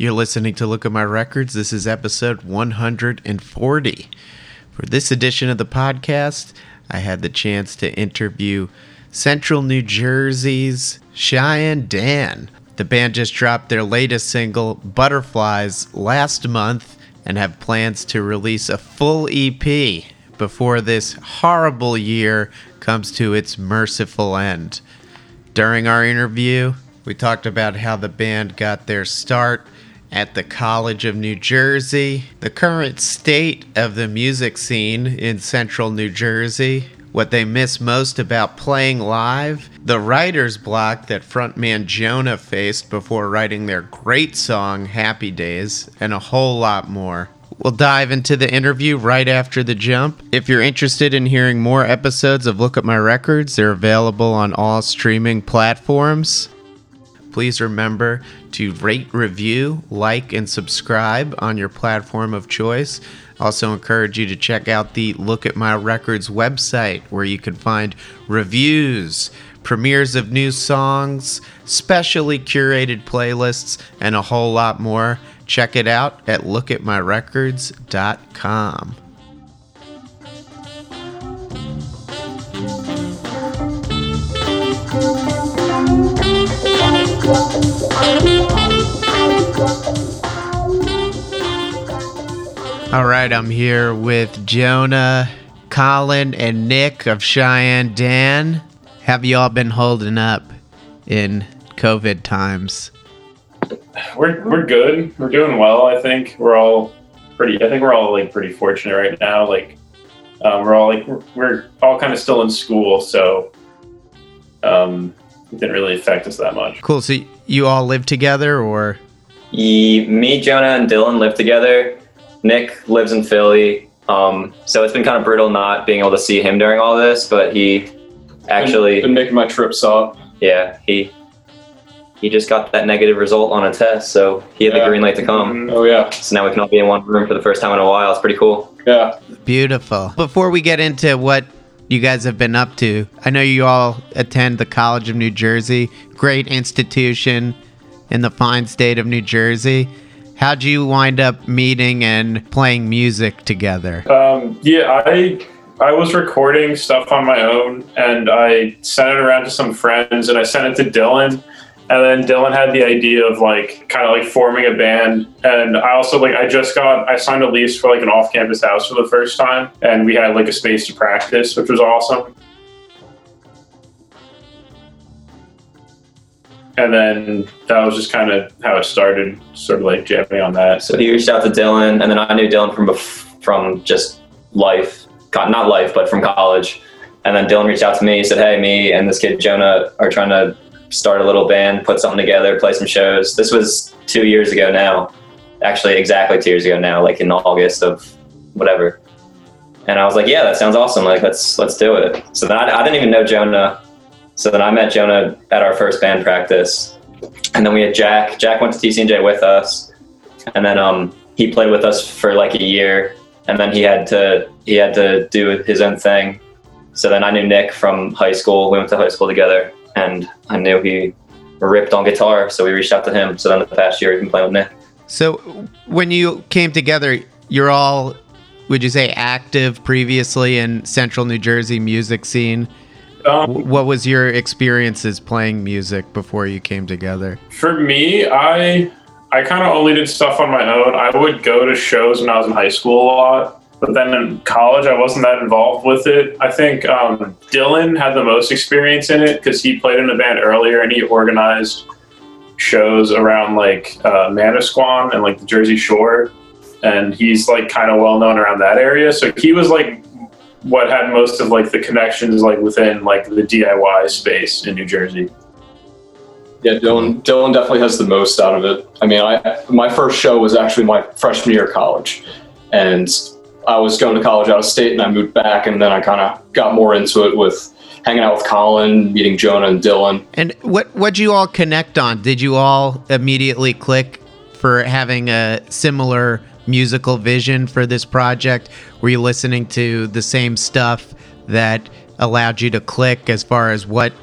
You're listening to Look at My Records. This is episode 140. For this edition of the podcast, I had the chance to interview Central New Jersey's Cheyenne Dan. The band just dropped their latest single, Butterflies, last month and have plans to release a full EP before this horrible year comes to its merciful end. During our interview, we talked about how the band got their start at the College of New Jersey, the current state of the music scene in central New Jersey, what they miss most about playing live, the writer's block that frontman Jonah faced before writing their great song Happy Days, and a whole lot more. We'll dive into the interview right after the jump. If you're interested in hearing more episodes of Look at My Records, they're available on all streaming platforms. Please remember to rate, review, like, and subscribe on your platform of choice. Also, encourage you to check out the Look at My Records website where you can find reviews, premieres of new songs, specially curated playlists, and a whole lot more. Check it out at lookatmyrecords.com. All right, I'm here with Jonah, Colin, and Nick of Cheyenne Dan. Have you all been holding up in COVID times? We're we're good. We're doing well. I think we're all pretty. I think we're all like pretty fortunate right now. Like um, we're all like we're, we're all kind of still in school, so um, didn't really affect us that much. Cool. So you all live together, or Ye, me, Jonah, and Dylan live together. Nick lives in Philly. Um, so it's been kind of brutal not being able to see him during all this, but he actually, been making my trips up. yeah, he he just got that negative result on a test, so he had Yeah. the green light to come. Oh yeah, So now we can all be in one room for the first time in a while. It's pretty cool. yeah. beautiful. Before we get into what you guys have been up to, I know you all attend the College of New Jersey, great institution in the fine state of New Jersey. How'd you wind up meeting and playing music together? Um, yeah, I I was recording stuff on my own, and I sent it around to some friends, and I sent it to Dylan. And then Dylan had the idea of like kind of like forming a band, and I also like I just got I signed a lease for like an off-campus house for the first time, and we had like a space to practice, which was awesome. And then that was just kind of how it started, sort of like jamming on that. So he reached out to Dylan, and then I knew Dylan from bef- from just life, not life, but from college. And then Dylan reached out to me. He said, "Hey, me and this kid Jonah are trying to start a little band, put something together, play some shows." This was two years ago now, actually exactly two years ago now, like in August of whatever. And I was like, "Yeah, that sounds awesome. Like, let's let's do it." So then I, I didn't even know Jonah. So then I met Jonah at our first band practice, and then we had Jack. Jack went to TCNJ with us, and then um, he played with us for like a year, and then he had to he had to do his own thing. So then I knew Nick from high school. We went to high school together, and I knew he ripped on guitar, so we reached out to him. So then the past year, we've been playing with Nick. So, when you came together, you're all, would you say, active previously in central New Jersey music scene? Um, What was your experiences playing music before you came together? For me, I I kind of only did stuff on my own. I would go to shows when I was in high school a lot, but then in college, I wasn't that involved with it. I think um, Dylan had the most experience in it because he played in a band earlier and he organized shows around like uh, Manasquan and like the Jersey Shore, and he's like kind of well known around that area. So he was like what had most of like the connections like within like the DIY space in New Jersey. Yeah, Dylan. Dylan definitely has the most out of it. I mean, I my first show was actually my freshman year of college, and I was going to college out of state, and I moved back, and then I kind of got more into it with hanging out with Colin, meeting Jonah and Dylan. And what what'd you all connect on? Did you all immediately click for having a similar musical vision for this project? Were you listening to the same stuff that allowed you to click as far as what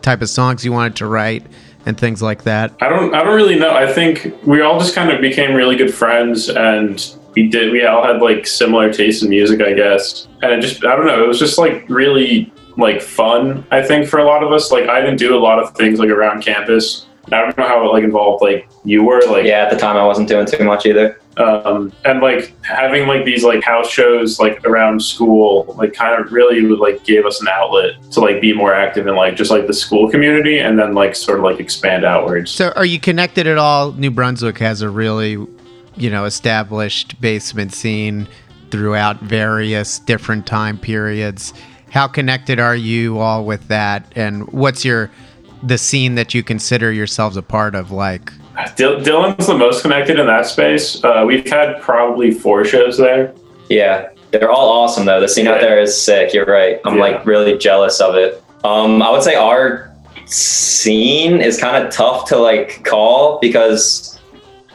type of songs you wanted to write and things like that? I don't I don't really know. I think we all just kind of became really good friends and we did we all had like similar tastes in music, I guess. And it just I don't know, it was just like really like fun, I think, for a lot of us. Like I didn't do a lot of things like around campus. I don't know how it like involved like you were like Yeah, at the time I wasn't doing too much either. um, and like having like these like house shows like around school like kind of really would like gave us an outlet to like be more active in like just like the school community and then like sort of like expand outwards So, are you connected at all? New Brunswick has a really, you know, established basement scene throughout various different time periods. How connected are you all with that? And what's your the scene that you consider yourselves a part of like? Dil- Dylan's the most connected in that space. Uh, we've had probably four shows there. Yeah, they're all awesome though. The scene out there is sick. You're right. I'm Yeah. like really jealous of it. Um, I would say our scene is kind of tough to like call because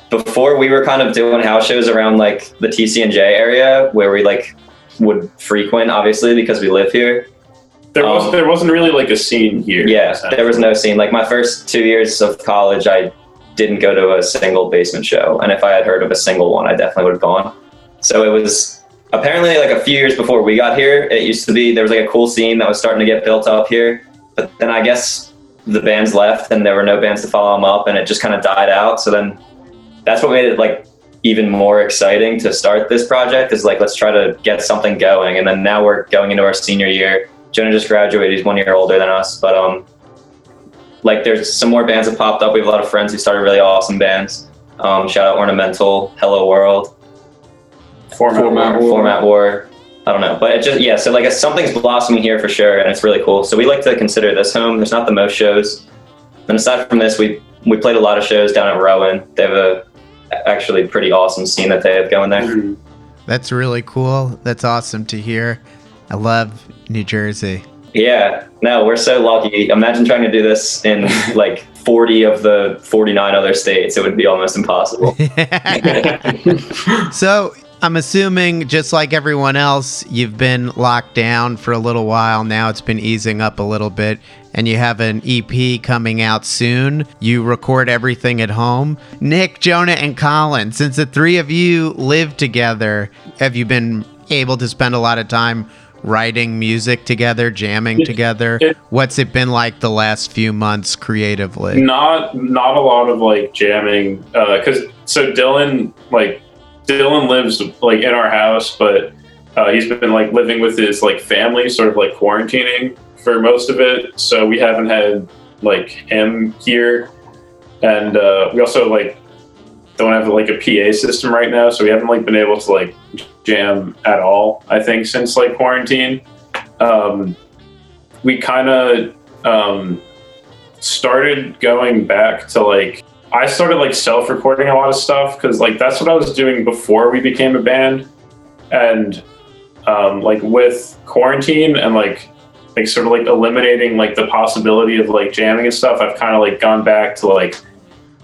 before we were kind of doing house shows around like the TCNJ area where we like would frequent, obviously because we live here. There was Um, there wasn't really like a scene here. Yeah, there was no scene. Like my first two years of college, I didn't go to a single basement show, and if I had heard of a single one, I definitely would have gone. So it was apparently like a few years before we got here. It used to be there was like a cool scene that was starting to get built up here, but then I guess the bands left, and there were no bands to follow them up, and it just kind of died out. So then that's what made it like even more exciting to start this project is like let's try to get something going. And then now we're going into our senior year. Jonah just graduated. He's one year older than us. But um like there's some more bands that popped up. We have a lot of friends who started really awesome bands. Um, shout out ornamental hello world. Format. Format war. war. format war. I don't know. But it just yeah so like something's blossoming here for sure and it's really cool. So we like to consider this home. There's not the most shows. And aside from this we we played a lot of shows down at rowan. They have a actually pretty awesome scene that they have going there Mhm. That's really cool. That's awesome to hear. I love New Jersey. Yeah, no, we're so lucky. Imagine trying to do this in like 40 of the 49 other states. It would be almost impossible. so I'm assuming, just like everyone else, you've been locked down for a little while. Now it's been easing up a little bit, and you have an EP coming out soon. You record everything at home. Nick, Jonah, and Colin, since the three of you live together, have you been able to spend a lot of time writing music together, jamming It- together? it- What's it been like the last few months creatively? not not a lot of like jamming uh, because so dylan like dylan lives like in our house but uh, he's been like living with his like family sort of like quarantining for most of it. So we haven't had like him here. And uh, we also like don't have like a pa system right now so we haven't like been able to like jam at all i think since like quarantine. Um, we kind of um, started going back to like I started like self-recording a lot of stuff because like that's what I was doing before we became a band, and um, like with quarantine and like like sort of like eliminating like the possibility of like jamming and stuff, I've kind of like gone back to like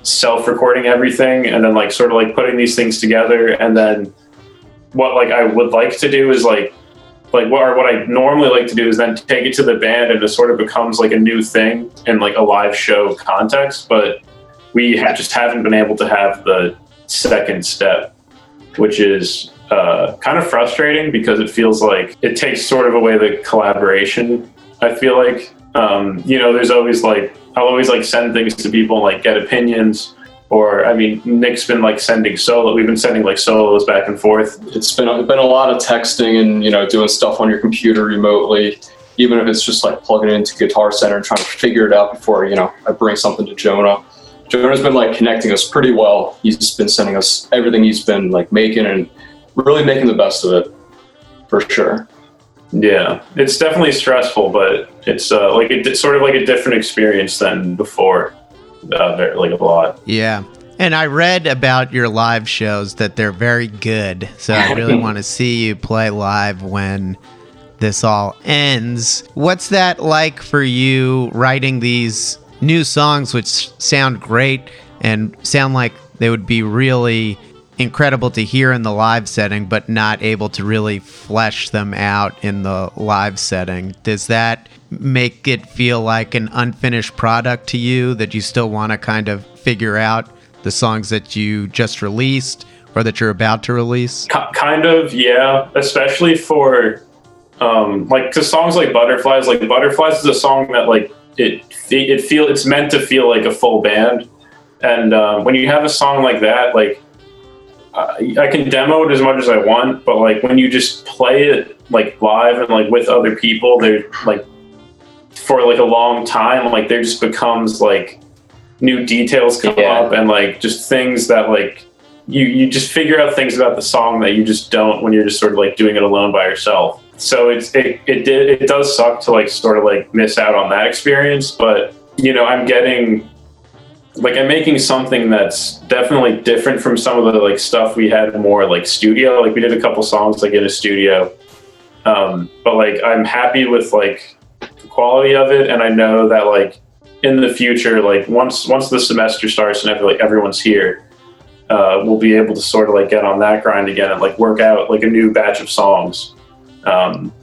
self-recording everything and then like sort of like putting these things together and then what like I would like to do is like like what or what I normally like to do is then take it to the band and it sort of becomes like a new thing in like a live show context. But we ha- just haven't been able to have the second step, which is uh, kind of frustrating because it feels like it takes sort of away the collaboration. I feel like um, you know, there's always like I'll always like send things to people and like get opinions. Or I mean, Nick's been like sending solo. We've been sending like solos back and forth. it's been a, been a lot of texting and you know doing stuff on your computer remotely even if it's just like plugging it into guitar center and trying to figure it out before you know i bring something to jonah jonah's been like connecting us pretty well he's been sending us everything he's been like making and really making the best of it for sure Yeah, it's definitely stressful, but it's uh, like a, di- sort of like a different experience than before. Uh, very, like a lot. Yeah. And I read about your live shows that they're very good. So I really want to see you play live when this all ends. What's that like for you writing these new songs which sound great and sound like they would be really incredible to hear in the live setting, but not able to really flesh them out in the live setting. Does that make it feel like an unfinished product to you that you still want to kind of figure out the songs that you just released or that you're about to release? K- kind of, yeah. Especially for um, like because songs like Butterflies, like Butterflies is a song that like it it feel it's meant to feel like a full band, and um, when you have a song like that, like I can demo it as much as I want, but like when you just play it like live and like with other people, they're like for like a long time, like there just becomes like new details come yeah. up and like just things that like you you just figure out things about the song that you just don't when you're just sort of like doing it alone by yourself. So it's it it did it does suck to like sort of like miss out on that experience, but you know I'm getting like I'm making something that's definitely different from some of the like stuff we had more like studio. Like we did a couple songs like in a studio, um, but like I'm happy with like the quality of it, and I know that like in the future, like once once the semester starts and every, like everyone's here, uh, we'll be able to sort of like get on that grind again and like work out like a new batch of songs. Um,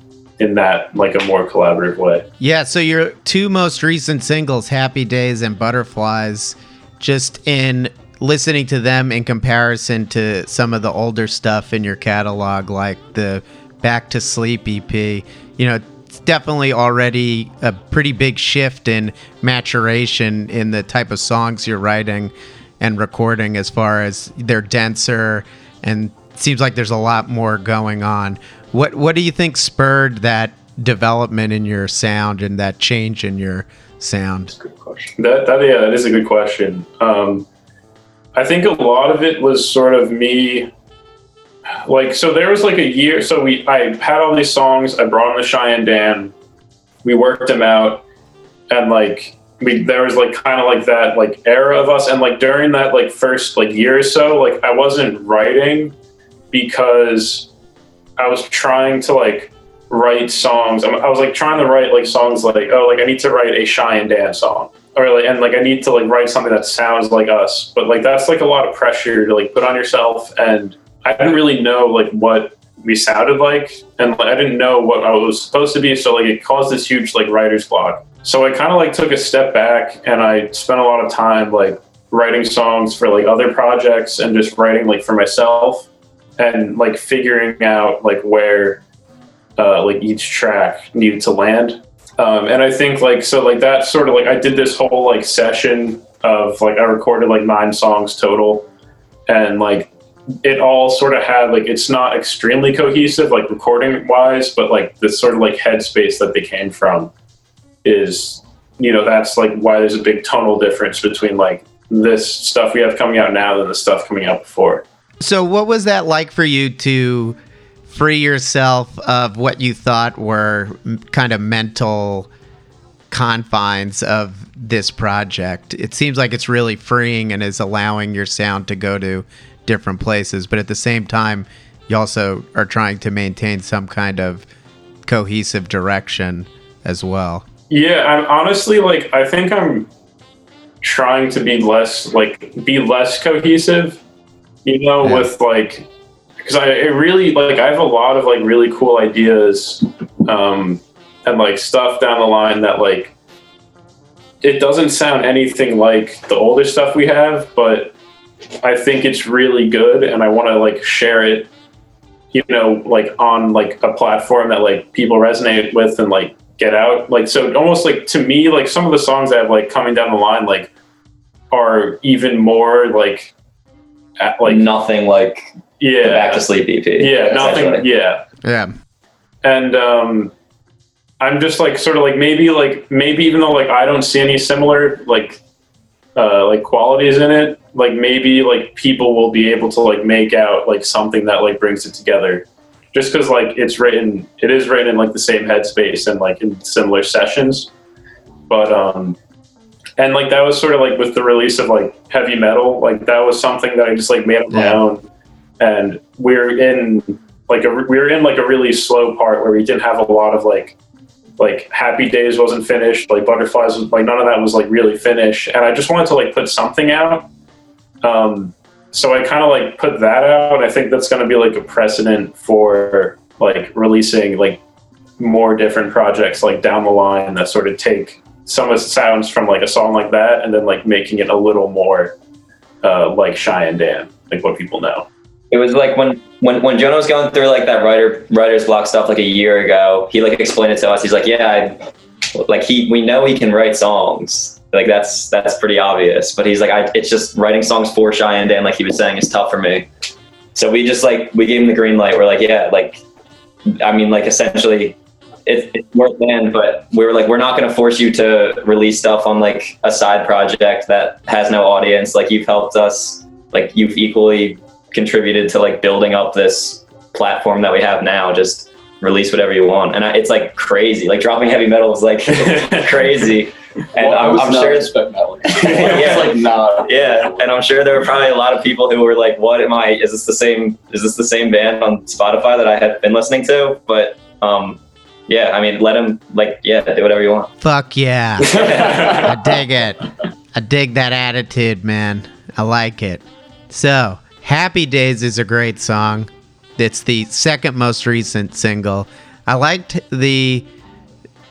in that like a more collaborative way. Yeah, so your two most recent singles, Happy Days and Butterflies, just in listening to them in comparison to some of the older stuff in your catalog like the Back to Sleep EP, you know, it's definitely already a pretty big shift in maturation in the type of songs you're writing and recording as far as they're denser and seems like there's a lot more going on. What what do you think spurred that development in your sound and that change in your sound? good question. That, that yeah, that is a good question. Um, I think a lot of it was sort of me like so there was like a year so we I had all these songs, I brought them to Cheyenne Dan, we worked them out and like we there was like kind of like that like era of us and like during that like first like year or so like I wasn't writing because I was trying to like write songs. I was like trying to write like songs like oh like I need to write a Cheyenne Dan song or like and like I need to like write something that sounds like us. But like that's like a lot of pressure to like put on yourself and I didn't really know like what we sounded like and like, I didn't know what I was supposed to be so like it caused this huge like writer's block. So I kind of like took a step back and I spent a lot of time like writing songs for like other projects and just writing like for myself and like figuring out like where uh, like each track needed to land. Um, and I think like so like that sort of like I did this whole like session of like I recorded like nine songs total, and like it all sort of had like it's not extremely cohesive like recording wise, but like the sort of like headspace that they came from is you know that's like why there's a big tonal difference between like this stuff we have coming out now than the stuff coming out before. So, what was that like for you to free yourself of what you thought were kind of mental confines of this project? It seems like it's really freeing and is allowing your sound to go to different places, but at the same time, you also are trying to maintain some kind of cohesive direction as well. Yeah, I'm honestly like I think I'm trying to be less like be less cohesive you know, yeah. with like, because I really like I have a lot of like really cool ideas, um, and like stuff down the line that like it doesn't sound anything like the older stuff we have, but I think it's really good, and I want to like share it, you know, like on like a platform that like people resonate with and like get out. Like so, almost like to me, like some of the songs that have like coming down the line, like are even more like like nothing like yeah back to sleep EP. Yeah, nothing. Yeah, yeah. And um, I'm just like sort of like maybe like maybe even though like I don't see any similar like uh, like qualities in it, like maybe like people will be able to like make out like something that like brings it together. Just because like it's written, it is written in like the same headspace and like in similar sessions, but um, and like that was sort of like with the release of like heavy metal like that was something that i just like made up my own. And we're in like a we were in like a really slow part where we didn't have a lot of like like happy days wasn't finished like butterflies was like none of that was like really finished. And i just wanted to like put something out. Um so I kind of like put that out. And I think that's going to be like a precedent for like releasing like more different projects like down the line that sort of take some of the sounds from like a song like that and then like making it a little more uh, like Shy and Dan, like what people know. It was like when when when Jonah was going through like that writer writer's block stuff like a year ago. He like explained it to us. He's like, yeah, I, like he we know he can write songs. Like that's that's pretty obvious. But he's like, I, it's just writing songs for Shy and Dan, like he was saying, is tough for me. So we just like we gave him the green light. We're like, yeah, like I mean, like essentially it's, it's worth band, but we were like, we're not going to force you to release stuff on like a side project that has no audience. Like you've helped us, like you've equally contributed to like building up this platform that we have now. Just release whatever you want, and I, it's like crazy. Like dropping heavy metal is like crazy. And Well, I'm, I'm sure that. Like, Yeah. like not. yeah, and I'm sure there were probably a lot of people who were like, "What am I? Is this the same? Is this the same band on Spotify that I had been listening to?" But um, yeah, I mean, let him like, yeah, do whatever you want. Fuck yeah. I dig it. I dig that attitude, man. I like it. So, Happy Days is a great song. It's the second most recent single. I liked the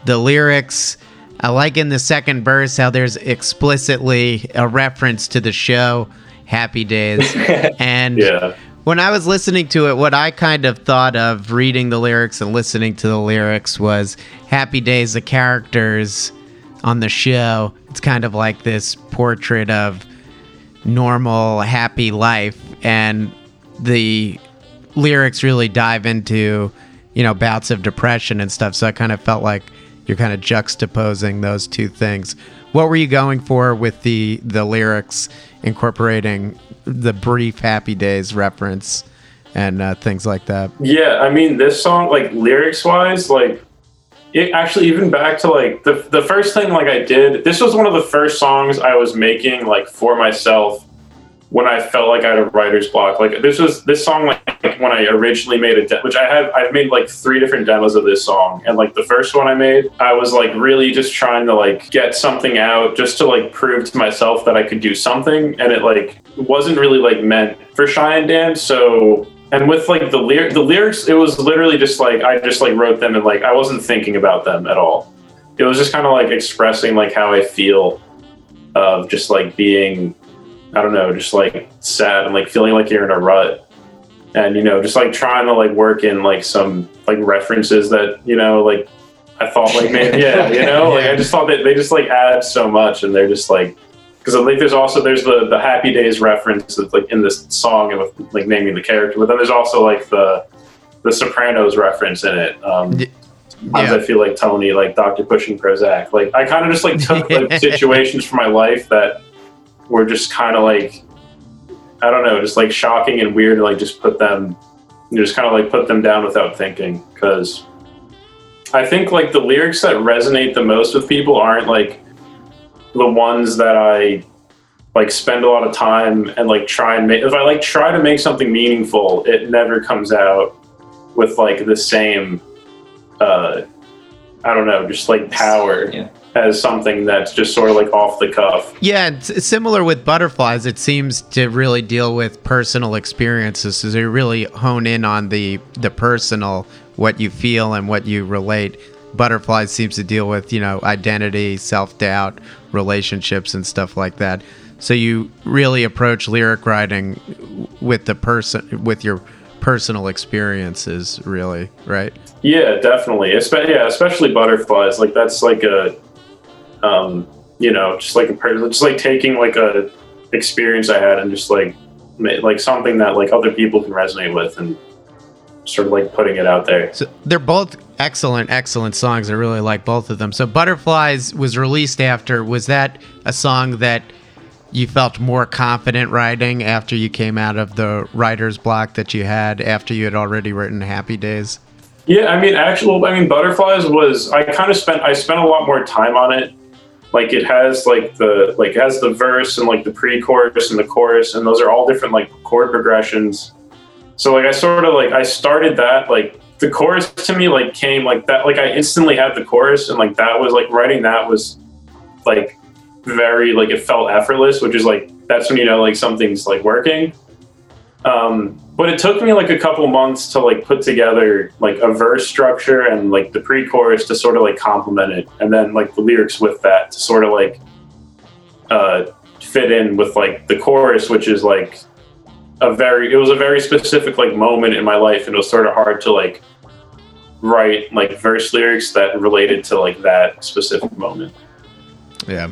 the lyrics. I like in the second verse how there's explicitly a reference to the show Happy Days. and Yeah. When I was listening to it, what I kind of thought of reading the lyrics and listening to the lyrics was Happy Days, the characters on the show. It's kind of like this portrait of normal, happy life. And the lyrics really dive into, you know, bouts of depression and stuff. So I kind of felt like you're kind of juxtaposing those two things. What were you going for with the the lyrics incorporating the brief Happy Days reference and uh, things like that? Yeah, I mean, this song, like lyrics wise, like it actually even back to like the the first thing like I did. This was one of the first songs I was making like for myself when I felt like I had a writer's block. Like this was this song like when I originally made a de- which I have I've made like three different demos of this song. And like the first one I made I was like really just trying to like get something out just to like prove to myself that I could do something. And it like wasn't really like meant for and Dan so and with like the lyric the lyrics it was literally just like I just like wrote them and like I wasn't thinking about them at all. It was just kind of like expressing like how I feel of just like being I don't know, just like sad and like feeling like you're in a rut. And you know, just like trying to like work in like some like references that, you know, like I thought like maybe yeah, you know, like I just thought that they just like add so much and they're just like because I think there's also there's the the Happy Days reference that's like in this song and with like naming the character, but then there's also like the the Sopranos reference in it. Um, Y- Sometimes yeah. I feel like Tony, like Doctor pushing Prozac. Like I kind of just like took like situations from my life that were just kind of like I don't know, just like shocking and weird. Like just put them, you know, just kind of like put them down without thinking. Because I think like the lyrics that resonate the most with people aren't like the ones that I like spend a lot of time and like try and make. If I like try to make something meaningful, it never comes out with like the same. uh I don't know, just like power Yeah. As something that's just sort of like off the cuff. Yeah, it's similar with butterflies. It seems to really deal with personal experiences. So they really hone in on the the personal, what you feel and what you relate. Butterflies seems to deal with you know identity, self doubt, relationships, and stuff like that. So you really approach lyric writing with the person with your personal experiences, really, right? Yeah, definitely. Espe- yeah, especially butterflies. Like that's like a, um, you know, just like a just like taking like a experience I had and just like like something that like other people can resonate with and sort of like putting it out there. So they're both excellent, excellent songs. I really like both of them. So Butterflies was released after. Was that a song that you felt more confident writing after you came out of the writer's block that you had after you had already written Happy Days? Yeah, I mean, actual, I mean, butterflies was I kind of spent I spent a lot more time on it. Like it has like the like has the verse and like the pre-chorus and the chorus, and those are all different like chord progressions. So like I sort of like I started that like the chorus to me like came like that like I instantly had the chorus and like that was like writing that was like very like it felt effortless, which is like that's when you know like something's like working. Um, but it took me like a couple months to like put together like a verse structure and like the pre-chorus to sort of like complement it, and then like the lyrics with that to sort of like uh, fit in with like the chorus, which is like a very it was a very specific like moment in my life, and it was sort of hard to like write like verse lyrics that related to like that specific moment. Yeah.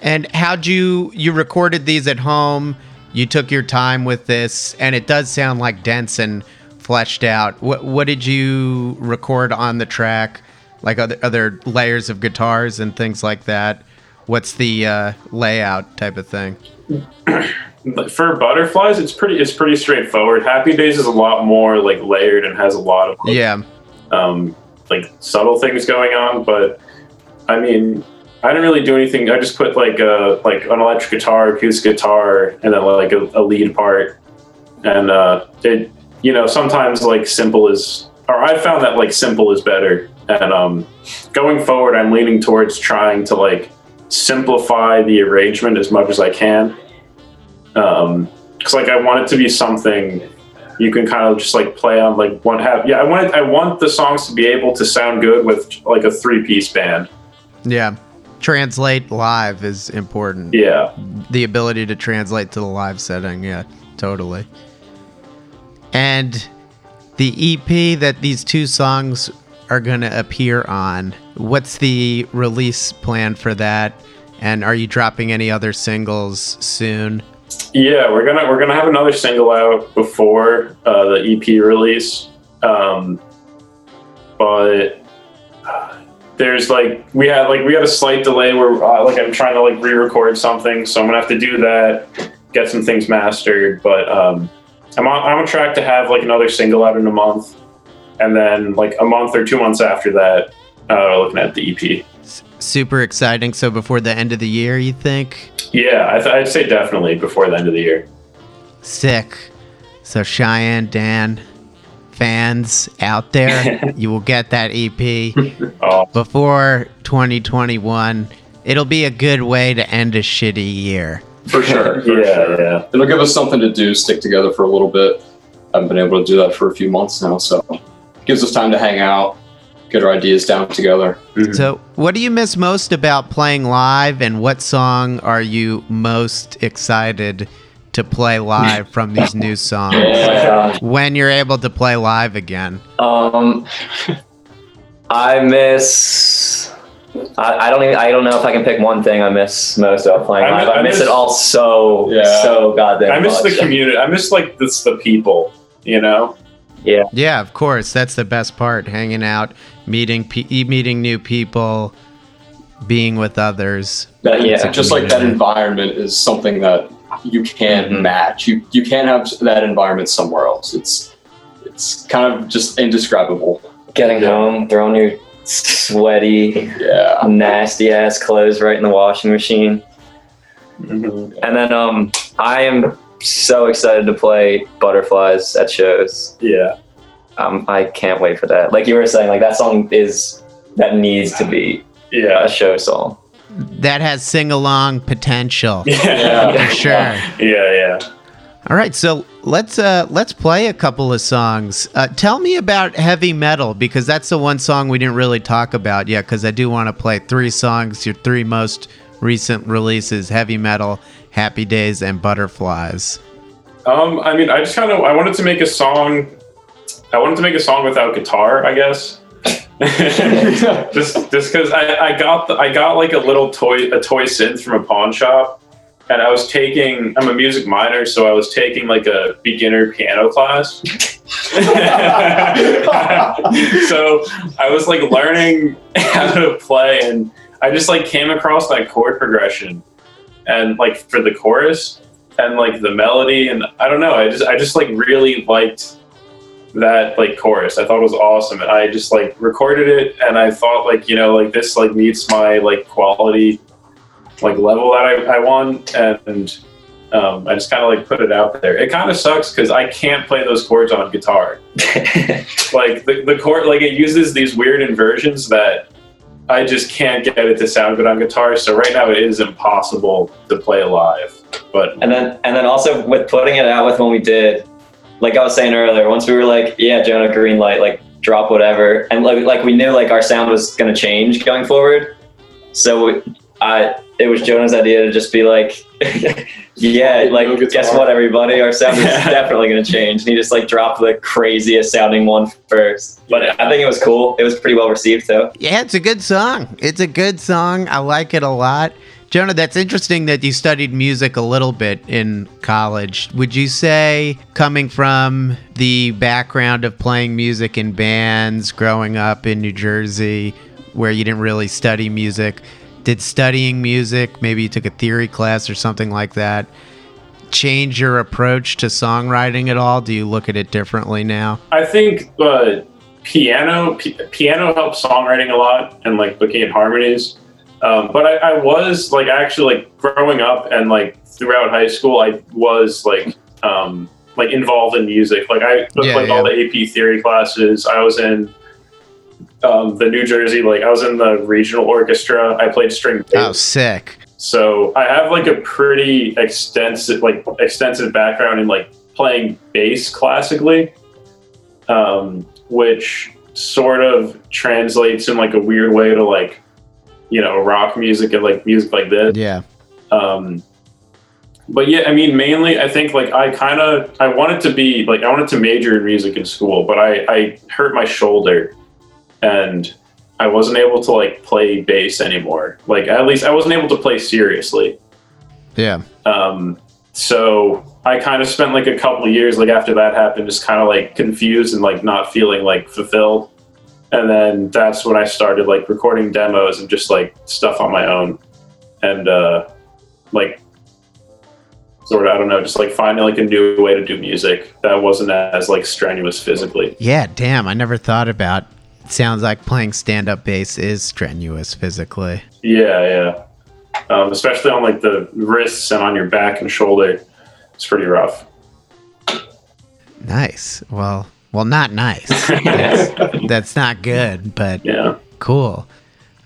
And how'd you you recorded these at home? You took your time with this, and it does sound like dense and fleshed out. What what did you record on the track? Like other other layers of guitars and things like that. What's the uh, layout type of thing? For butterflies, it's pretty it's pretty straightforward. Happy Days is a lot more like layered and has a lot of like, Yeah, um, like subtle things going on. But I mean, I didn't really do anything. I just put like a like an electric guitar, acoustic guitar, and then like a, a lead part. And uh, it, you know, sometimes like simple is, or I found that like simple is better. And um, going forward, I'm leaning towards trying to like simplify the arrangement as much as I can. Um, because like I want it to be something you can kind of just like play on like one half. Yeah, I want I want the songs to be able to sound good with like a three piece band. yeah. Translate live is important. Yeah, the ability to translate to the live setting. Yeah, totally. And the EP that these two songs are going to appear on, what's the release plan for that? And are you dropping any other singles soon? yeah, we're gonna we're gonna have another single out before uh, the EP release. Um, but uh, there's like we had like we had a slight delay where uh, like I'm trying to like re-record something, so I'm gonna have to do that, get some things mastered. But um, I'm on I'm on track to have like another single out in a month, and then like a month or two months after that, uh, looking at the EP. S- super exciting. So before the end of the year, you think? Yeah, I th- I'd say definitely before the end of the year. Sick. So Cheyenne, Dan, fans out there, you will get that EP. Oh, before 2021. It'll be a good way to end a shitty year. For sure. for yeah, sure. yeah. It'll give us something to do, stick together for a little bit. I've been able to do that for a few months now, so gives us time to hang out, get our ideas down together. Mhm. So, what do you miss most about playing live, and what song are you most excited to play live from these new songs Oh my gosh. when you're able to play live again? Um, I miss. I, I don't even. I don't know if I can pick one thing I miss most about playing I live. mi- I, I miss, miss- it all so Yeah. so goddamn. I miss the community. I miss like this the people. You know. Yeah, Yeah, of course. That's the best part. Hanging out, meeting pe- meeting new people, being with others. But yeah, Just like that environment is something that you can't Mhm. match. You you can't have that environment somewhere else. It's it's kind of just indescribable. getting home, throwing your sweaty, Yeah. nasty ass clothes right in the washing machine, Mhm. and then um, I am so excited to play butterflies at shows. Yeah. Um, I can't wait for that. Like you were saying, like that song is that needs to be Yeah. a show song. That has sing along potential. Yeah. For sure. Yeah. Yeah. All right, so let's uh let's play a couple of songs. Uh, tell me about heavy metal because that's the one song we didn't really talk about yet. Because I do want to play three songs, your three most recent releases: heavy metal, Happy Days, and Butterflies. Um, I mean, I just kind of I wanted to make a song. I wanted to make a song without guitar, I guess. just just because I, I got the, I got like a little toy a toy synth from a pawn shop, and I was taking I'm a music minor, so I was taking like a beginner piano class. so I was like learning how to play, and I just like came across that chord progression, and like for the chorus, and like the melody and I don't know I just I just like really liked that like chorus. I thought it was awesome and I just like recorded it and I thought like you know like this like meets my like quality like level that I, I want and um, I just kind of like put it out there. It kind of sucks because I can't play those chords on guitar. Like the, the chord like it uses these weird inversions that I just can't get it to sound good on guitar so right now it is impossible to play live But And then and then also with putting it out with when we did, like I was saying earlier, once we were like, yeah, Jonah, green light, like drop whatever, and like like we knew like our sound was gonna change going forward. So I it was Jonah's idea to just be like, yeah, like guitar. guess what, everybody, our sound is definitely gonna change. And he just like dropped the craziest sounding one first. But I think it was cool. It was pretty well received too. Yeah, it's a good song. It's a good song. I like it a lot. Jonah, that's interesting that you studied music a little bit in college. Would you say, coming from the background of playing music in bands, growing up in New Jersey, where you didn't really study music, did studying music, maybe you took a theory class or something like that, change your approach to songwriting at all? Do you look at it differently now? I think uh, piano p- piano helps songwriting a lot and like looking at harmonies. Um, but I, I was like actually like growing up and like throughout high school, I was like um, like involved in music. Like I took Yeah, like all the AP theory classes. I was in um, the New Jersey like I was in the regional orchestra. I played string bass. Oh, sick. So I have like a pretty extensive like extensive background in like playing bass classically, um, which sort of translates in like a weird way to like you know rock music and like music like this. Yeah. Um, but yeah, I mean, mainly I think like I kind of I wanted to be like I wanted to major in music in school, but I I hurt my shoulder and I wasn't able to like play bass anymore. Like at least I wasn't able to play seriously. Yeah. Um, so I kind of spent like a couple of years like after that happened, just kind of like confused and like not feeling like fulfilled. And then that's when I started like recording demos and just like stuff on my own, and uh, like sort of I don't know, just like finding like a new way to do music that wasn't as like strenuous physically. Yeah, damn, I never thought about. It sounds like playing stand-up bass is strenuous physically. Yeah, yeah. Um, especially on like the wrists and on your back and shoulder, it's pretty rough. Nice. Well, well, not nice. That's, that's not good, but Yeah. cool.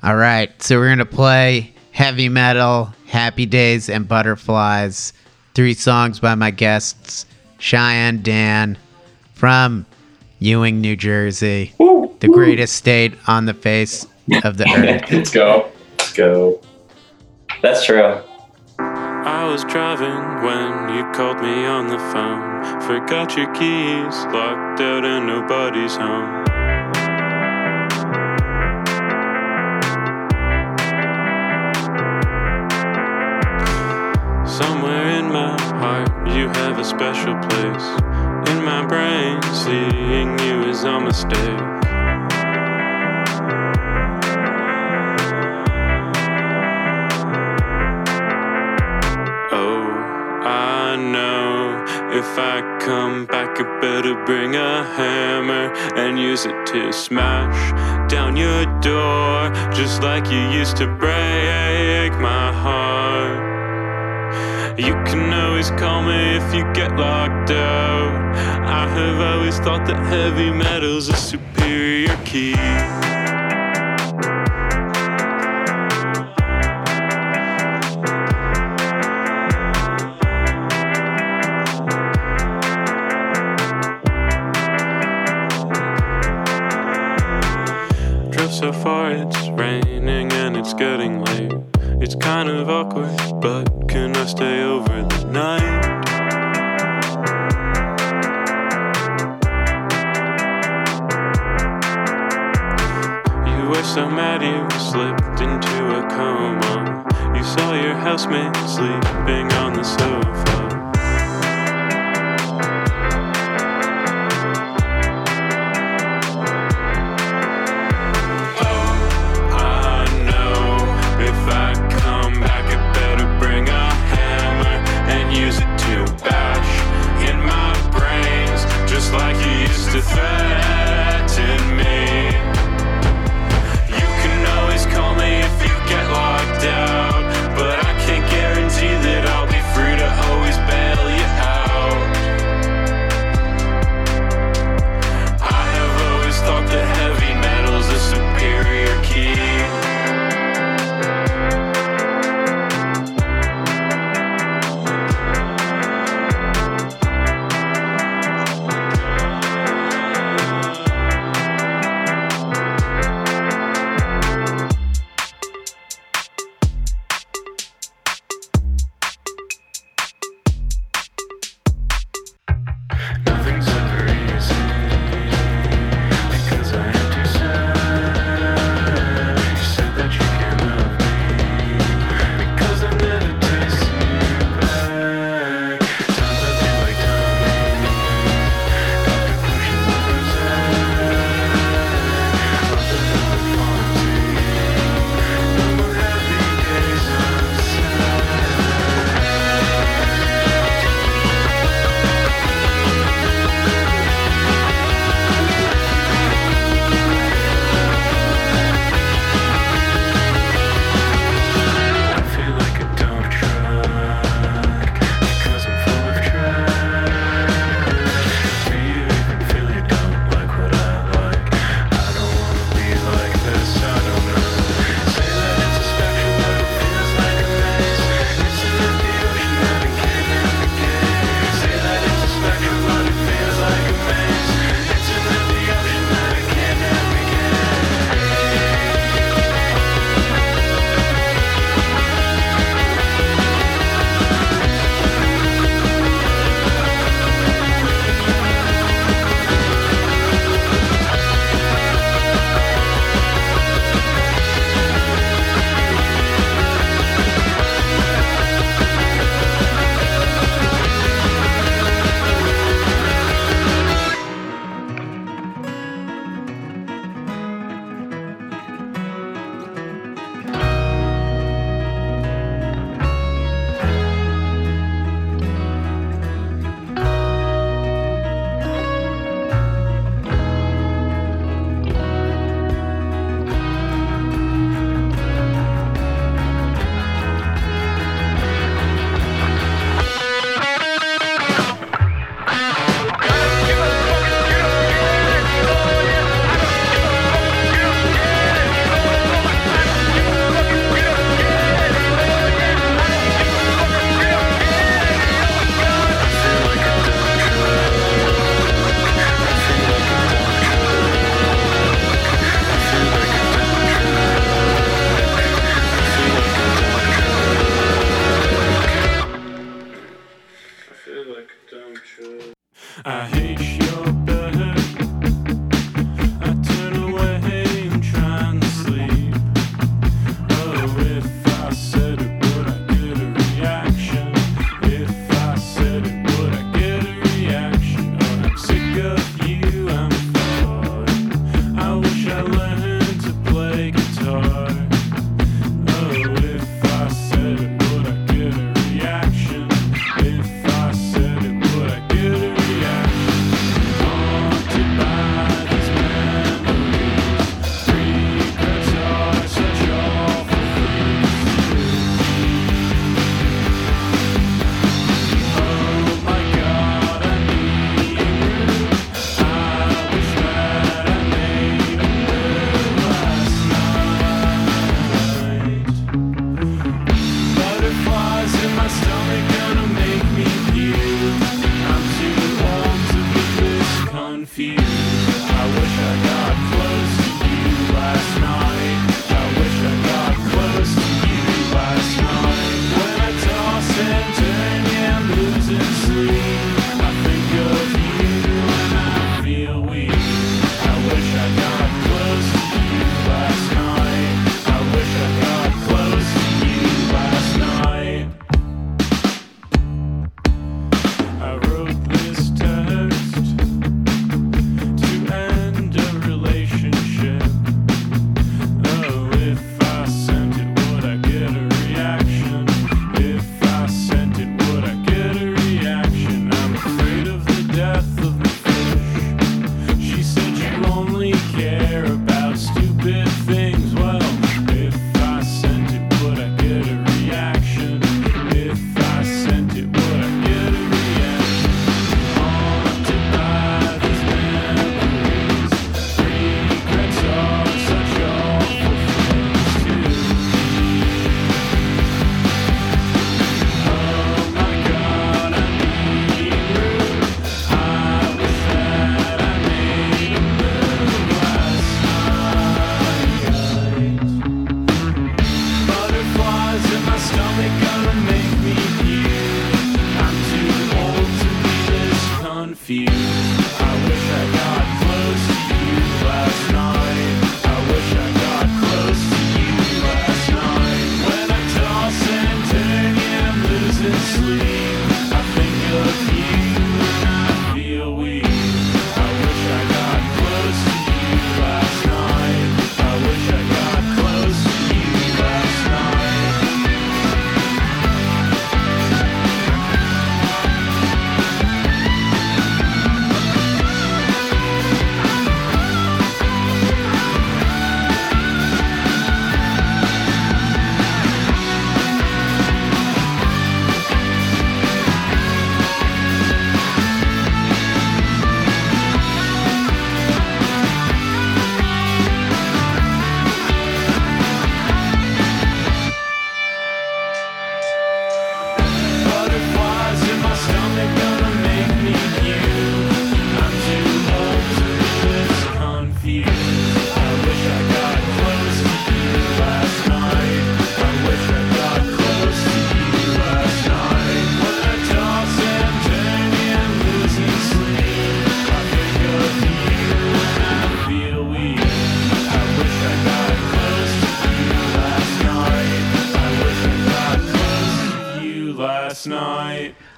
All right, so we're gonna play heavy metal, Happy Days, and Butterflies. Three songs by my guests, Cheyenne Dan from Ewing, New Jersey, the greatest state on the face of the earth. Let's go. Let's go. That's true. I was driving when you called me on the phone. Forgot your keys, locked out and nobody's home. Somewhere in my heart, you have a special place. In my brain, seeing you is a mistake. Oh, I know if I come back, I better bring a hammer and use it to smash down your door, just like you used to break my heart. You can always call me if you get locked out. I have always thought that heavy metal's a superior key.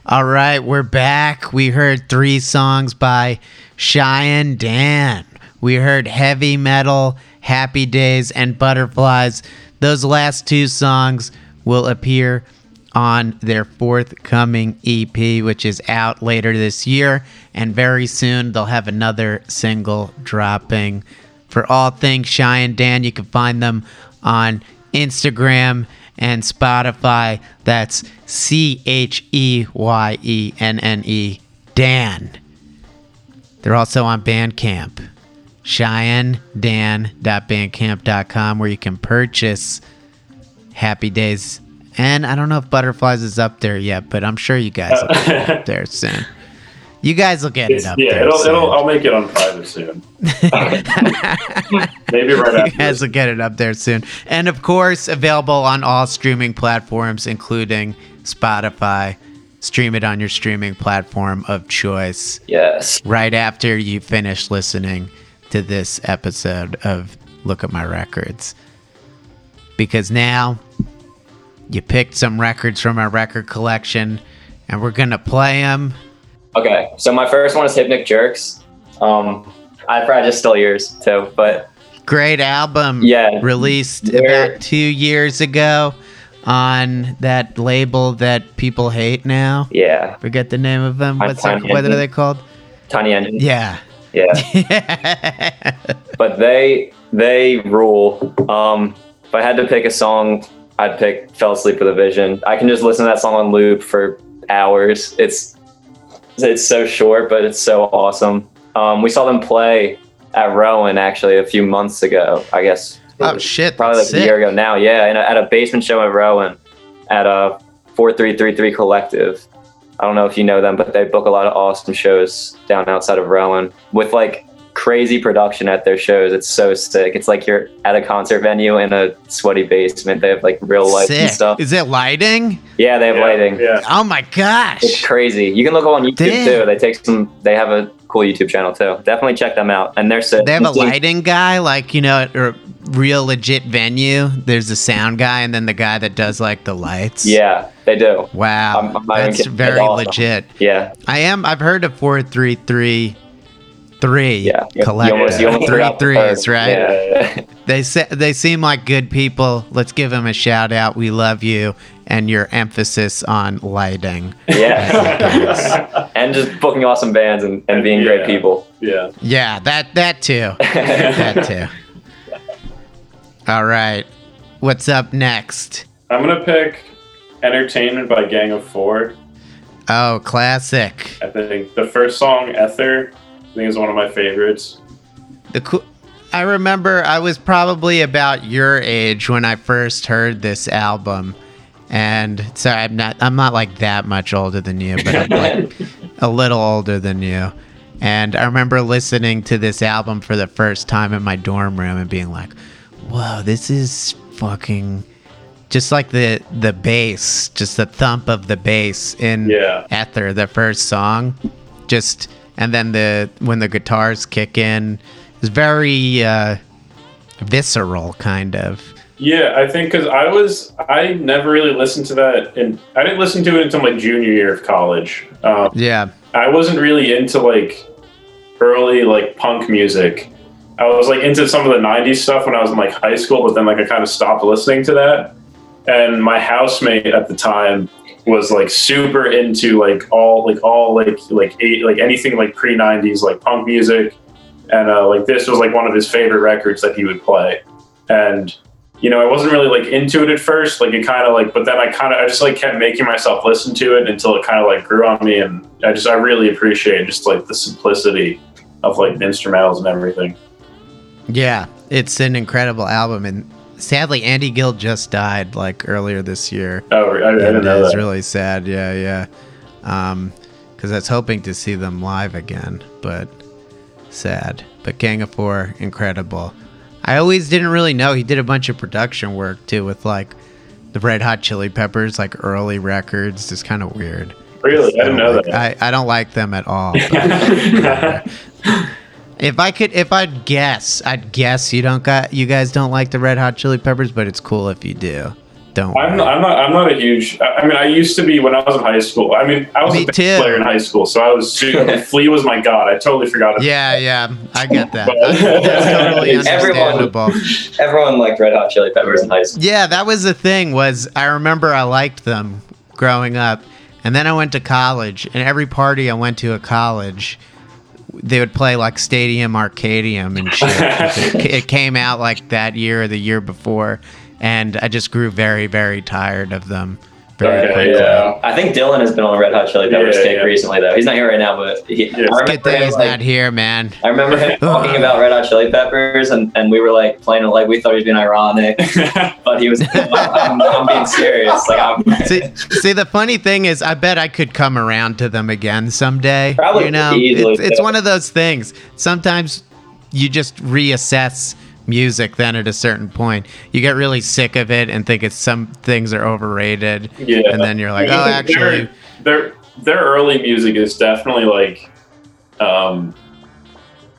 All right, we're back. We heard three songs by Cheyenne Dan. We heard Heavy Metal, Happy Days, and Butterflies. Those last two songs will appear on their forthcoming EP, which is out later this year. And very soon they'll have another single dropping. For all things Cheyenne Dan, you can find them on Instagram and Spotify. That's C H E Y E N N E, Dan. They're also on Bandcamp, cheyennedan.bandcamp.com, where you can purchase Happy Days. And I don't know if Butterflies is up there yet, but I'm sure you guys will be up there soon. You guys will get it's, it up. Yeah, there, it'll, it'll, I'll make it on private soon. Maybe right after. You guys this. will get it up there soon. And of course, available on all streaming platforms, including Spotify. Stream it on your streaming platform of choice. Yes. Right after you finish listening to this episode of Look at My Records. Because now you picked some records from our record collection and we're going to play them Okay. So my first one is Hypnic Jerks. Um, I probably just stole yours too, but Great album. Yeah. Released about two years ago on that label that people hate now. yeah, Forget the name of them. What's their, what are they called? Tiny Engine. Yeah. Yeah. but they they rule. Um, if I had to pick a song, I'd pick "Fell Asleep with a Vision." I can just listen to that song on loop for hours. It's it's so short, but it's so awesome. Um, we saw them play at Rowan actually a few months ago. I guess oh shit! probably like a year ago now. Yeah, in a, at a basement show at Rowan, at a four three three three collective. I don't know if you know them, but they book a lot of awesome shows down outside of Rowan with like crazy production at their shows. It's so sick. It's like you're at a concert venue in a sweaty basement. They have like real lights and stuff. Is it lighting? Yeah, they have Yeah, lighting. Yeah. Oh my gosh! It's crazy. You can look on YouTube Damn. too. They take some. They have a cool YouTube channel too. Definitely check them out. And they're sick. They have a lighting guy, like you know, at a real legit venue. There's a sound guy, and then the guy that does like the lights. Yeah, they do. Wow, I'm- I'm that's very awesome. legit. Yeah, I am. I've heard of four three three three. yeah. You- Collective. You almost, you almost three forgot the right? Yeah. They say they seem like good people. Let's give them a shout out. We love you and your emphasis on lighting. Yeah. and just booking awesome bands and, and being great people. Yeah. Yeah, that that too. that too. All right. What's up next? I'm gonna pick "Entertainment" by Gang of Four. Oh, classic. I think the first song, "Ether," I think is one of my favorites. The cool. I remember I was probably about your age when I first heard this album, and so I'm not. I'm not like that much older than you, but I'm like a little older than you. And I remember listening to this album for the first time in my dorm room and being like, "Whoa, this is fucking." Just like the the bass, just the thump of the bass in Yeah. Ether, the first song, just and then the when the guitars kick in, it's very uh, visceral, kind of. Yeah, I think because I was, I never really listened to that, and I didn't listen to it until my junior year of college. Um, Yeah, I wasn't really into like early like punk music. I was like into some of the '90s stuff when I was in like high school, but then like I kind of stopped listening to that. And my housemate at the time was like super into like all like all like like eight like anything like pre '90s like punk music, and uh, like this was like one of his favorite records that he would play. And you know, I wasn't really like into it at first. Like it kind of like, but then I kind of I just like kept making myself listen to it until it kind of like grew on me, and I just I really appreciate just like the simplicity of like instrumentals and everything. yeah, it's an incredible album, and sadly, Andy Gill just died like earlier this year. Oh, I, I didn't know it's that. really sad. Yeah, yeah. Um, because I was hoping to see them live again, but sad. But Gang of Four, incredible. I always didn't really know he did a bunch of production work too with like the Red Hot Chili Peppers, like early records. It's kind of weird. really, I didn't know like, that. I, I don't like them at all. but- if I could, if I'd guess, I'd guess you don't got you guys don't like the Red Hot Chili Peppers, but it's cool if you do. Don't. I'm not, I'm not. I'm not a huge. I I mean, I used to be when I was in high school. I mean, I was Me a bass too. player in high school, so I was. super- Flea was my god. I totally forgot. About Yeah, yeah, I get that. That's totally Everyone- understandable. Everyone liked Red Hot Chili Peppers in high school. Yeah, that was the thing. Was I remember I liked them growing up, and then I went to college, and every party I went to at college, they would play like Stadium Arcadium and shit. it, it came out like that year or the year before, and I just grew very, very tired of them. Very Okay, quickly. yeah. I think Dylan has been on Red Hot Chili Peppers Yeah, kick yeah. recently, though. He's not here right now, but he, Yeah. I Good remember thing him, he's like, not here, man. I remember him talking about Red Hot Chili Peppers, and, and we were like playing it like we thought he was being ironic, but he was. I'm, I'm being serious. Like I'm. see, see, the funny thing is, I bet I could come around to them again someday. Probably you know, easily it's, it's one of those things. Sometimes you just reassess music. Then at a certain point, you get really sick of it and think it's some things are overrated. Yeah. and then you're like, oh, actually, They're, their their early music is definitely like, um,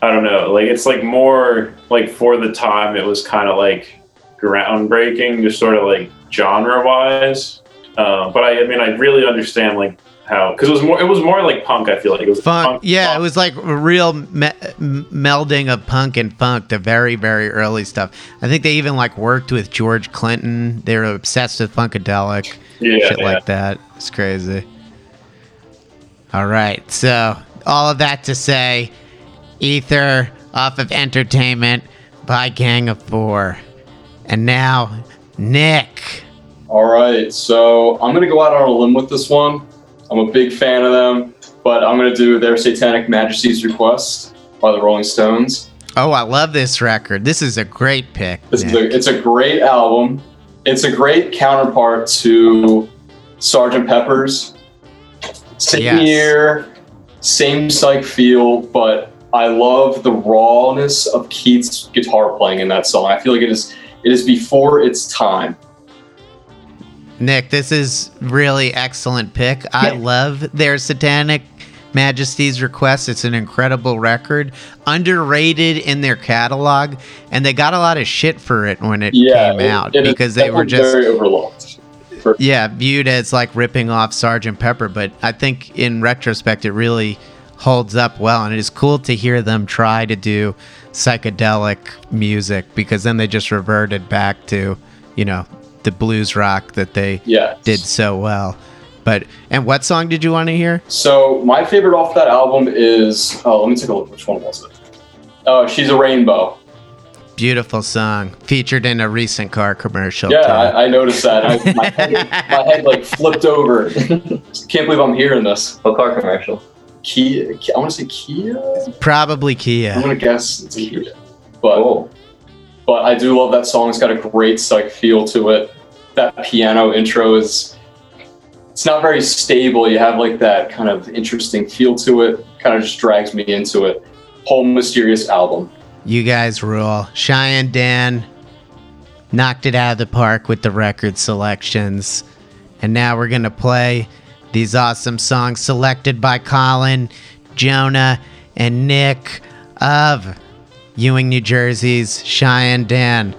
I don't know, like it's like more like for the time it was kind of like groundbreaking, just sort of like genre wise. Uh, but I, I mean, I really understand like how because it was more it was more like punk. I feel like it was Funk, yeah, punk. it was like a real me- melding of punk and funk, the very, very early stuff. I think they even like worked with George Clinton. They were obsessed with funkadelic, yeah, shit yeah. like that. It's crazy. All right, so all of that to say, Ether off of Entertainment by Gang of Four, and now Nick. All right, so I'm gonna go out on a limb with this one. I'm a big fan of them, but I'm gonna do their Satanic Majesties Request by the Rolling Stones. Oh, I love this record. This is a great pick. This is a, it's a great album. It's a great counterpart to Sgt. Pepper's. Same Yes. year, same psych feel, but I love the rawness of Keith's guitar playing in that song. I feel like it is it is before its time. Nick, this is really excellent pick. I Yeah. love their Satanic Majesties Request. It's an incredible record, underrated in their catalog, and they got a lot of shit for it when it Yeah, came it- out it because they were just very overlooked. For- yeah viewed as like ripping off Sergeant Pepper. But I think in retrospect, it really holds up well, and it is cool to hear them try to do psychedelic music because then they just reverted back to you know the blues rock that they yeah, did so well. But and what song did you want to hear? So my favorite off that album is oh, let me take a look. Which one was it? Oh, she's a rainbow. Beautiful song featured in a recent car commercial. Yeah. I, I noticed that. I, my, head, my head like flipped over. Can't believe I'm hearing this. What car commercial? Kia, I want to say Kia. Probably Kia. I'm gonna guess it's Kia, but Oh, but I do love that song. It's got a great psych feel to it. That piano intro is. It's not very stable. You have like that kind of interesting feel to it. Kind of just drags me into it. Whole mysterious album. You guys rule. Cheyenne Dan knocked it out of the park with the record selections. And now we're going to play these awesome songs selected by Colin, Jonah, and Nick of Ewing, New Jersey's Cheyenne Dan.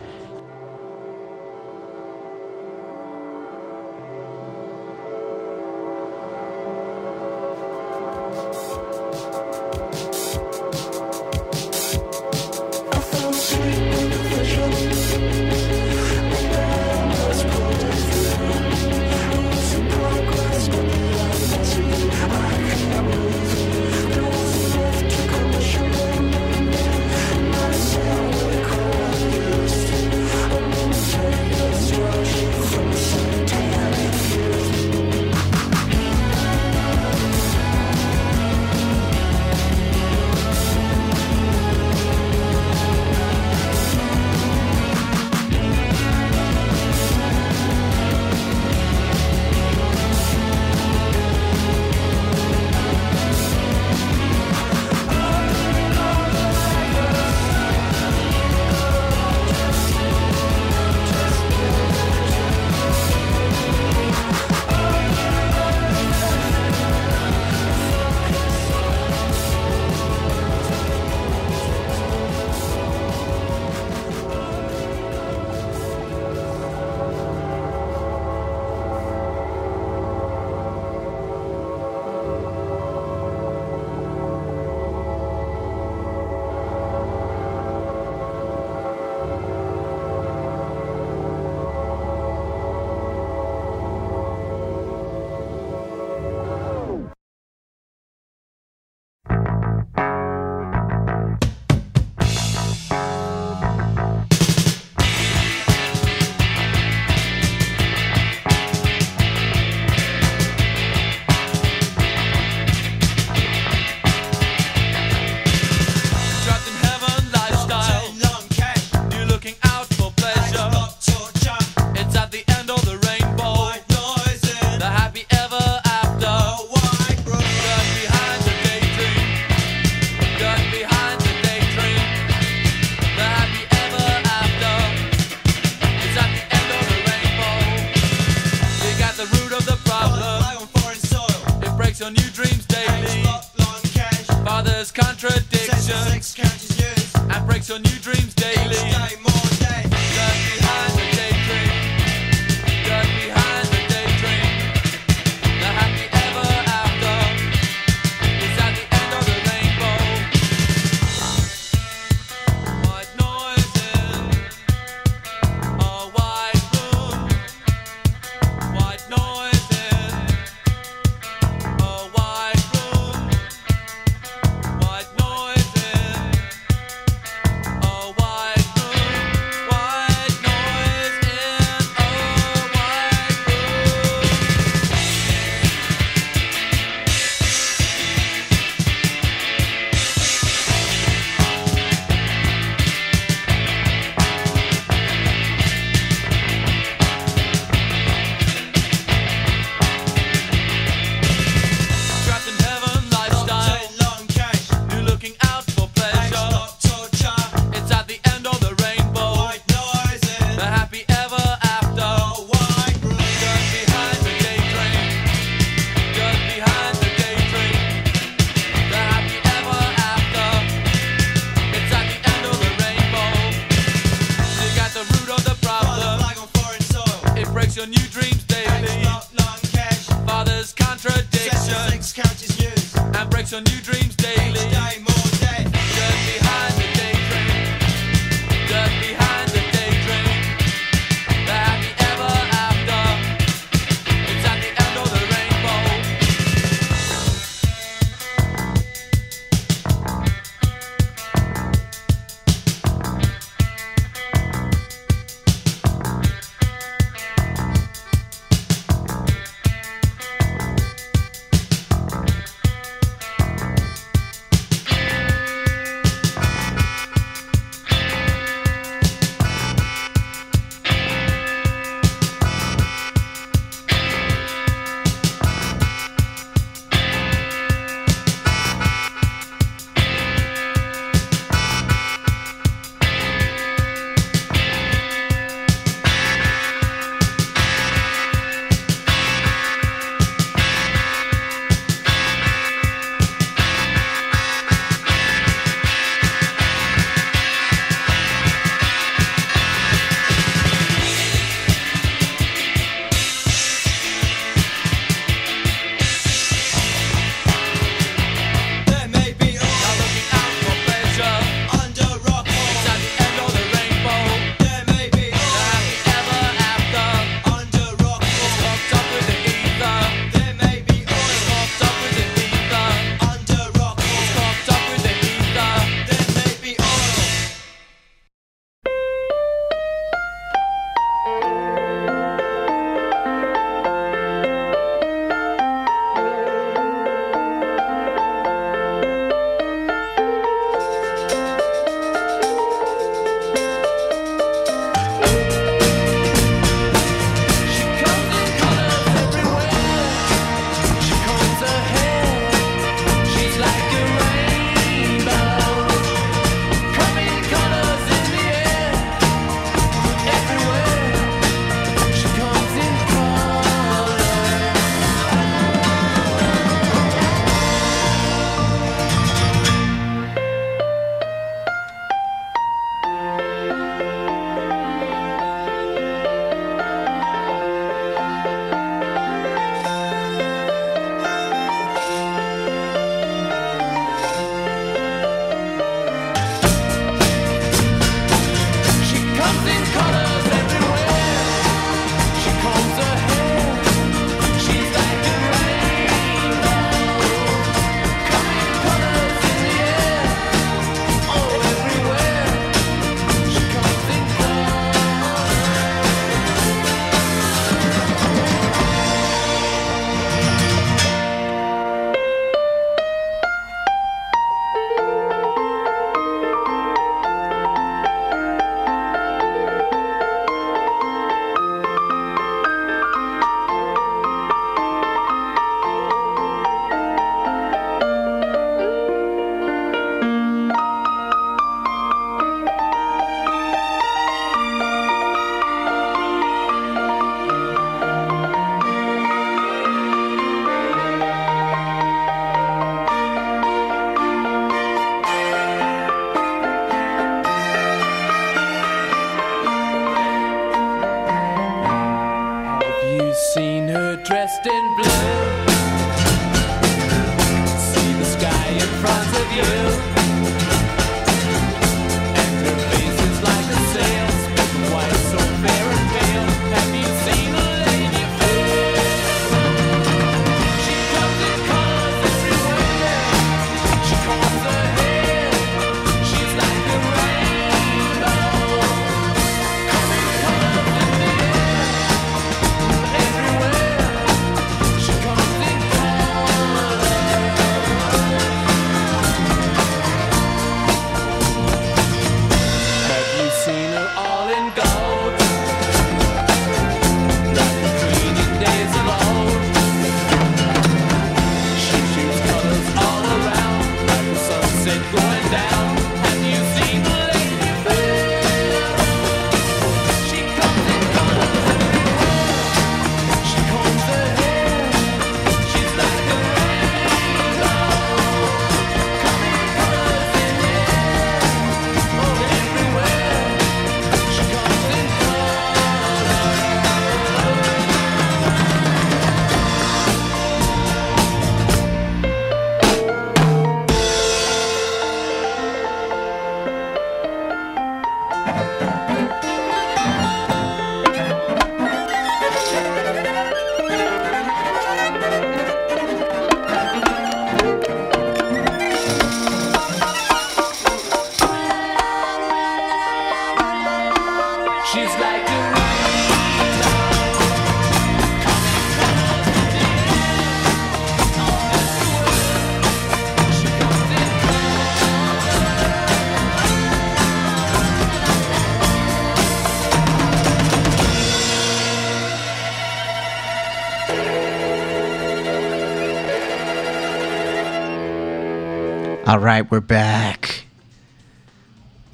All right, we're back.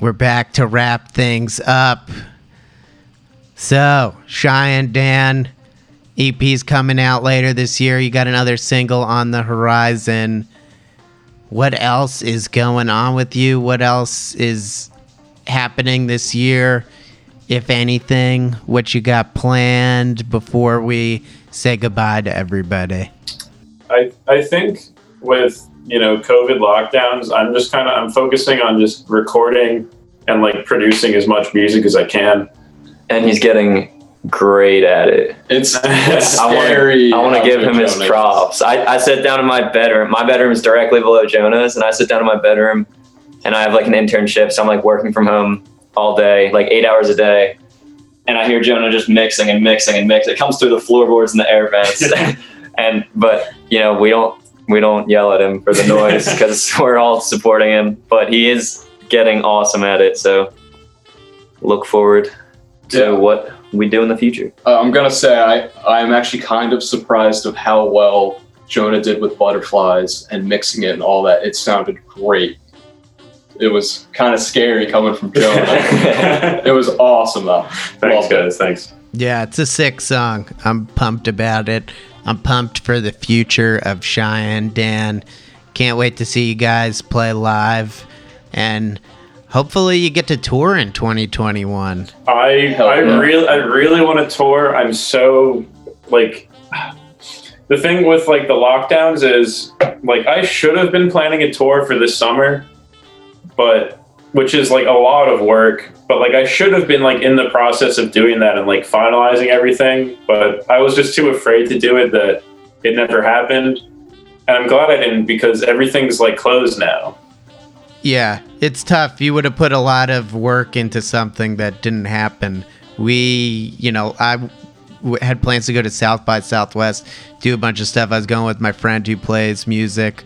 We're back to wrap things up. So, Cheyenne Dan, EP's coming out later this year. You got another single on the horizon. What else is going on with you? What else is happening this year, if anything? What you got planned before we say goodbye to everybody? I I think with you know COVID lockdowns, I'm just kind of I'm focusing on just recording and like producing as much music as I can. and he's getting great at it. It's, it's I want scary. to I want to give good him his props. I, I sit down in my bedroom. My bedroom is directly below Jonah's, and I sit down in my bedroom, and I have like an internship, so I'm like working from home all day, like eight hours a day, and I hear Jonah just mixing and mixing and mixing. It comes through the floorboards and the air vents, and but you know we don't we don't yell at him for the noise because we're all supporting him. But he is getting awesome at it, so look forward to Yeah. what we do in the future. Uh, I'm gonna say I I'm actually kind of surprised of how well Jonah did with butterflies and mixing it and all that. It sounded great. It was kind of scary coming from Jonah. it was awesome though. Thanks, Loved it. guys. Thanks. Yeah, it's a sick song. I'm pumped about it. I'm pumped for the future of Cheyenne Dan. Can't wait to see you guys play live. And hopefully you get to tour in 2021. I I really I really want to tour. I'm so like the thing with like the lockdowns is like I should have been planning a tour for this summer, but which is like a lot of work. But like I should have been like in the process of doing that and like finalizing everything. But I was just too afraid to do it that it never happened. And I'm glad I didn't because everything's like closed now. Yeah, it's tough. You would have put a lot of work into something that didn't happen. We, you know, I had plans to go to South by Southwest, do a bunch of stuff. I was going with my friend who plays music,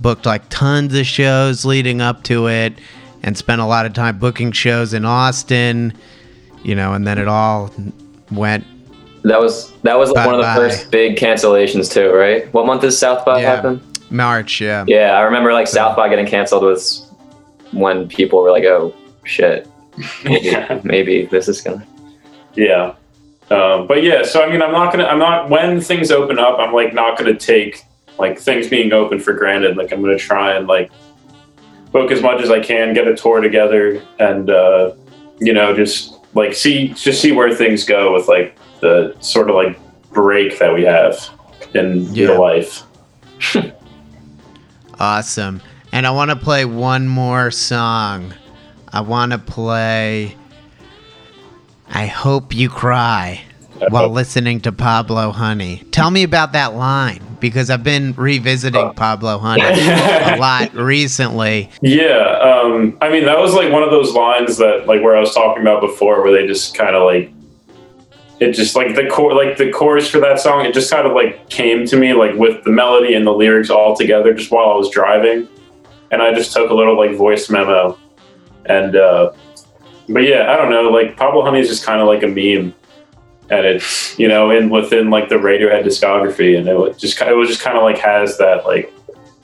booked like tons of shows leading up to it, and spent a lot of time booking shows in Austin, you know, and then it all went. That was that was like one of the first big cancellations too, right? What month is South by Yeah. happen? March, yeah. Yeah, I remember like South by getting canceled was when people were like, "Oh shit, maybe, maybe this is gonna." Yeah. Um, but yeah, so I mean, I'm not gonna, I'm not, when things open up, I'm like not gonna take like things being open for granted. Like I'm gonna try and like book as much as I can, get a tour together, and uh, you know, just like see, just see where things go with like the sort of like break that we have in Yeah. real life. Awesome. And I want to play one more song. I want to play I Hope You Cry while listening to Pablo Honey. Tell me about that line because I've been revisiting Pablo Honey a lot recently. Yeah, um, I mean that was like one of those lines that like where I was talking about before, where they just kind of like it just like the core like the chorus for that song. It just kind of like came to me like with the melody and the lyrics all together just while I was driving, and I just took a little like voice memo, and uh, but yeah, I don't know. Like Pablo Honey is just kind of like a meme, and it's you know in within like the Radiohead discography, and it was just it was just kind of like has that like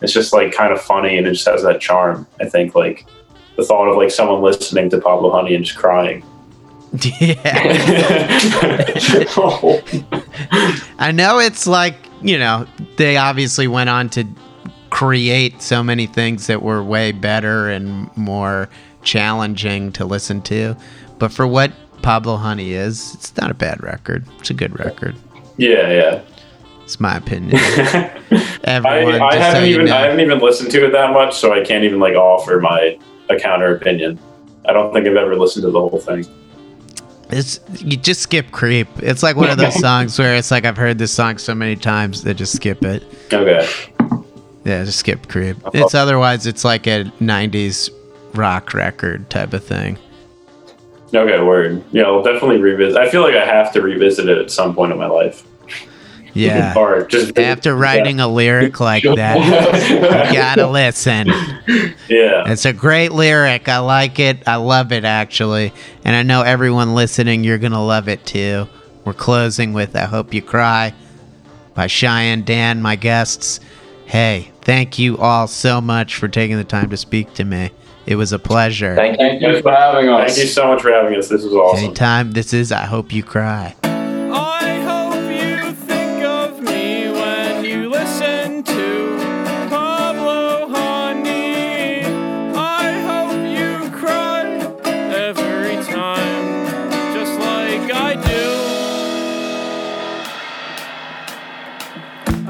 It's just like kind of funny and it just has that charm. I think like the thought of like someone listening to Pablo Honey and just crying. yeah. Oh, I know it's like, you know, they obviously went on to create so many things that were way better and more challenging to listen to. But for what Pablo Honey is, it's not a bad record. It's a good record. yeah, yeah. It's my opinion. I, Everyone, I just so haven't you even know. I haven't even listened to it that much, so I can't even like offer my a counter opinion. I don't think I've ever listened to the whole thing. It's you just skip creep. It's like one of those songs where it's like I've heard this song so many times that just skip it. Okay. Yeah, just skip creep. Uh-huh. It's otherwise it's like a '90s rock record type of thing. Okay, word. Yeah, I'll definitely revisit. I feel like I have to revisit it at some point in my life. Yeah. or just After writing a lyric like that, you gotta listen. Yeah. It's a great lyric. I like it. I love it actually. And I know everyone listening, you're gonna love it too. We're closing with I Hope You Cry by Cheyenne Dan, my guests. Hey, thank you all so much for taking the time to speak to me. It was a pleasure. Thank you. Thank you for having us. Thank you so much for having us. This was awesome. Anytime this is I Hope You Cry. I hope you think of me when you listen to Pablo Honey. I hope you cry every time, just like I do.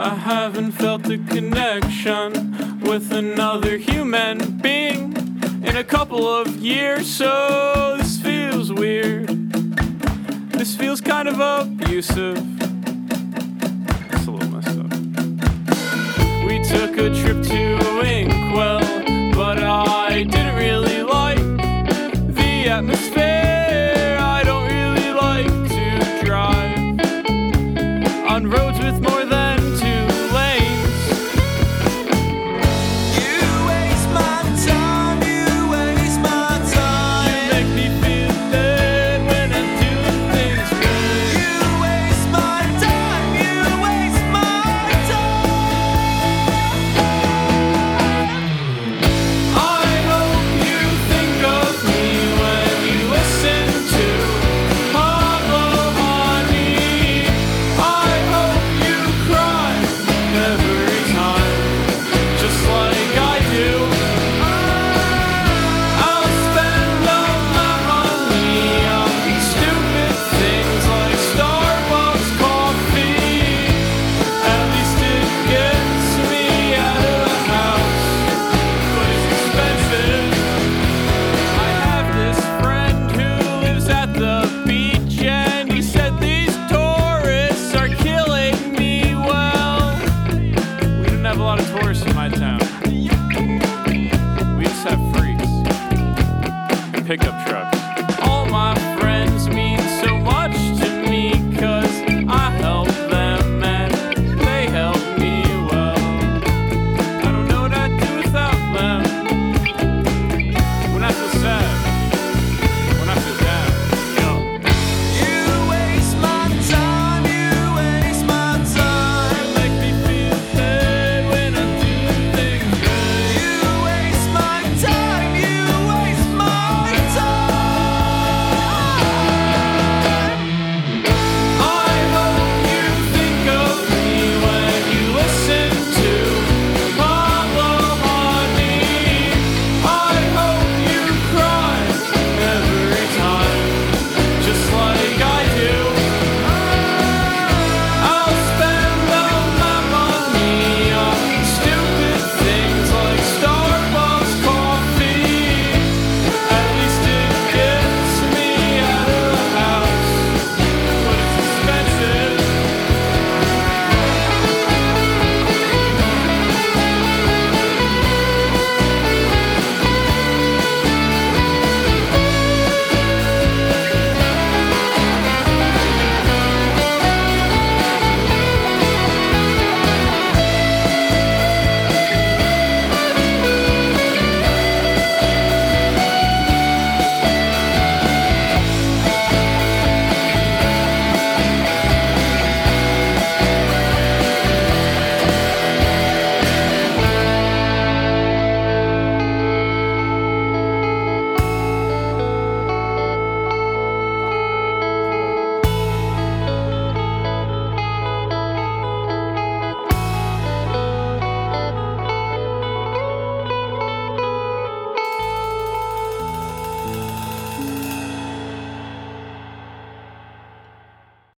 I haven't felt a connection with another human being in a couple of years, so this feels weird. This feels kind of abusive. It's a little messed up. We took a trip to Inkwell, but I didn't really like the atmosphere. I don't really like to drive on roads with more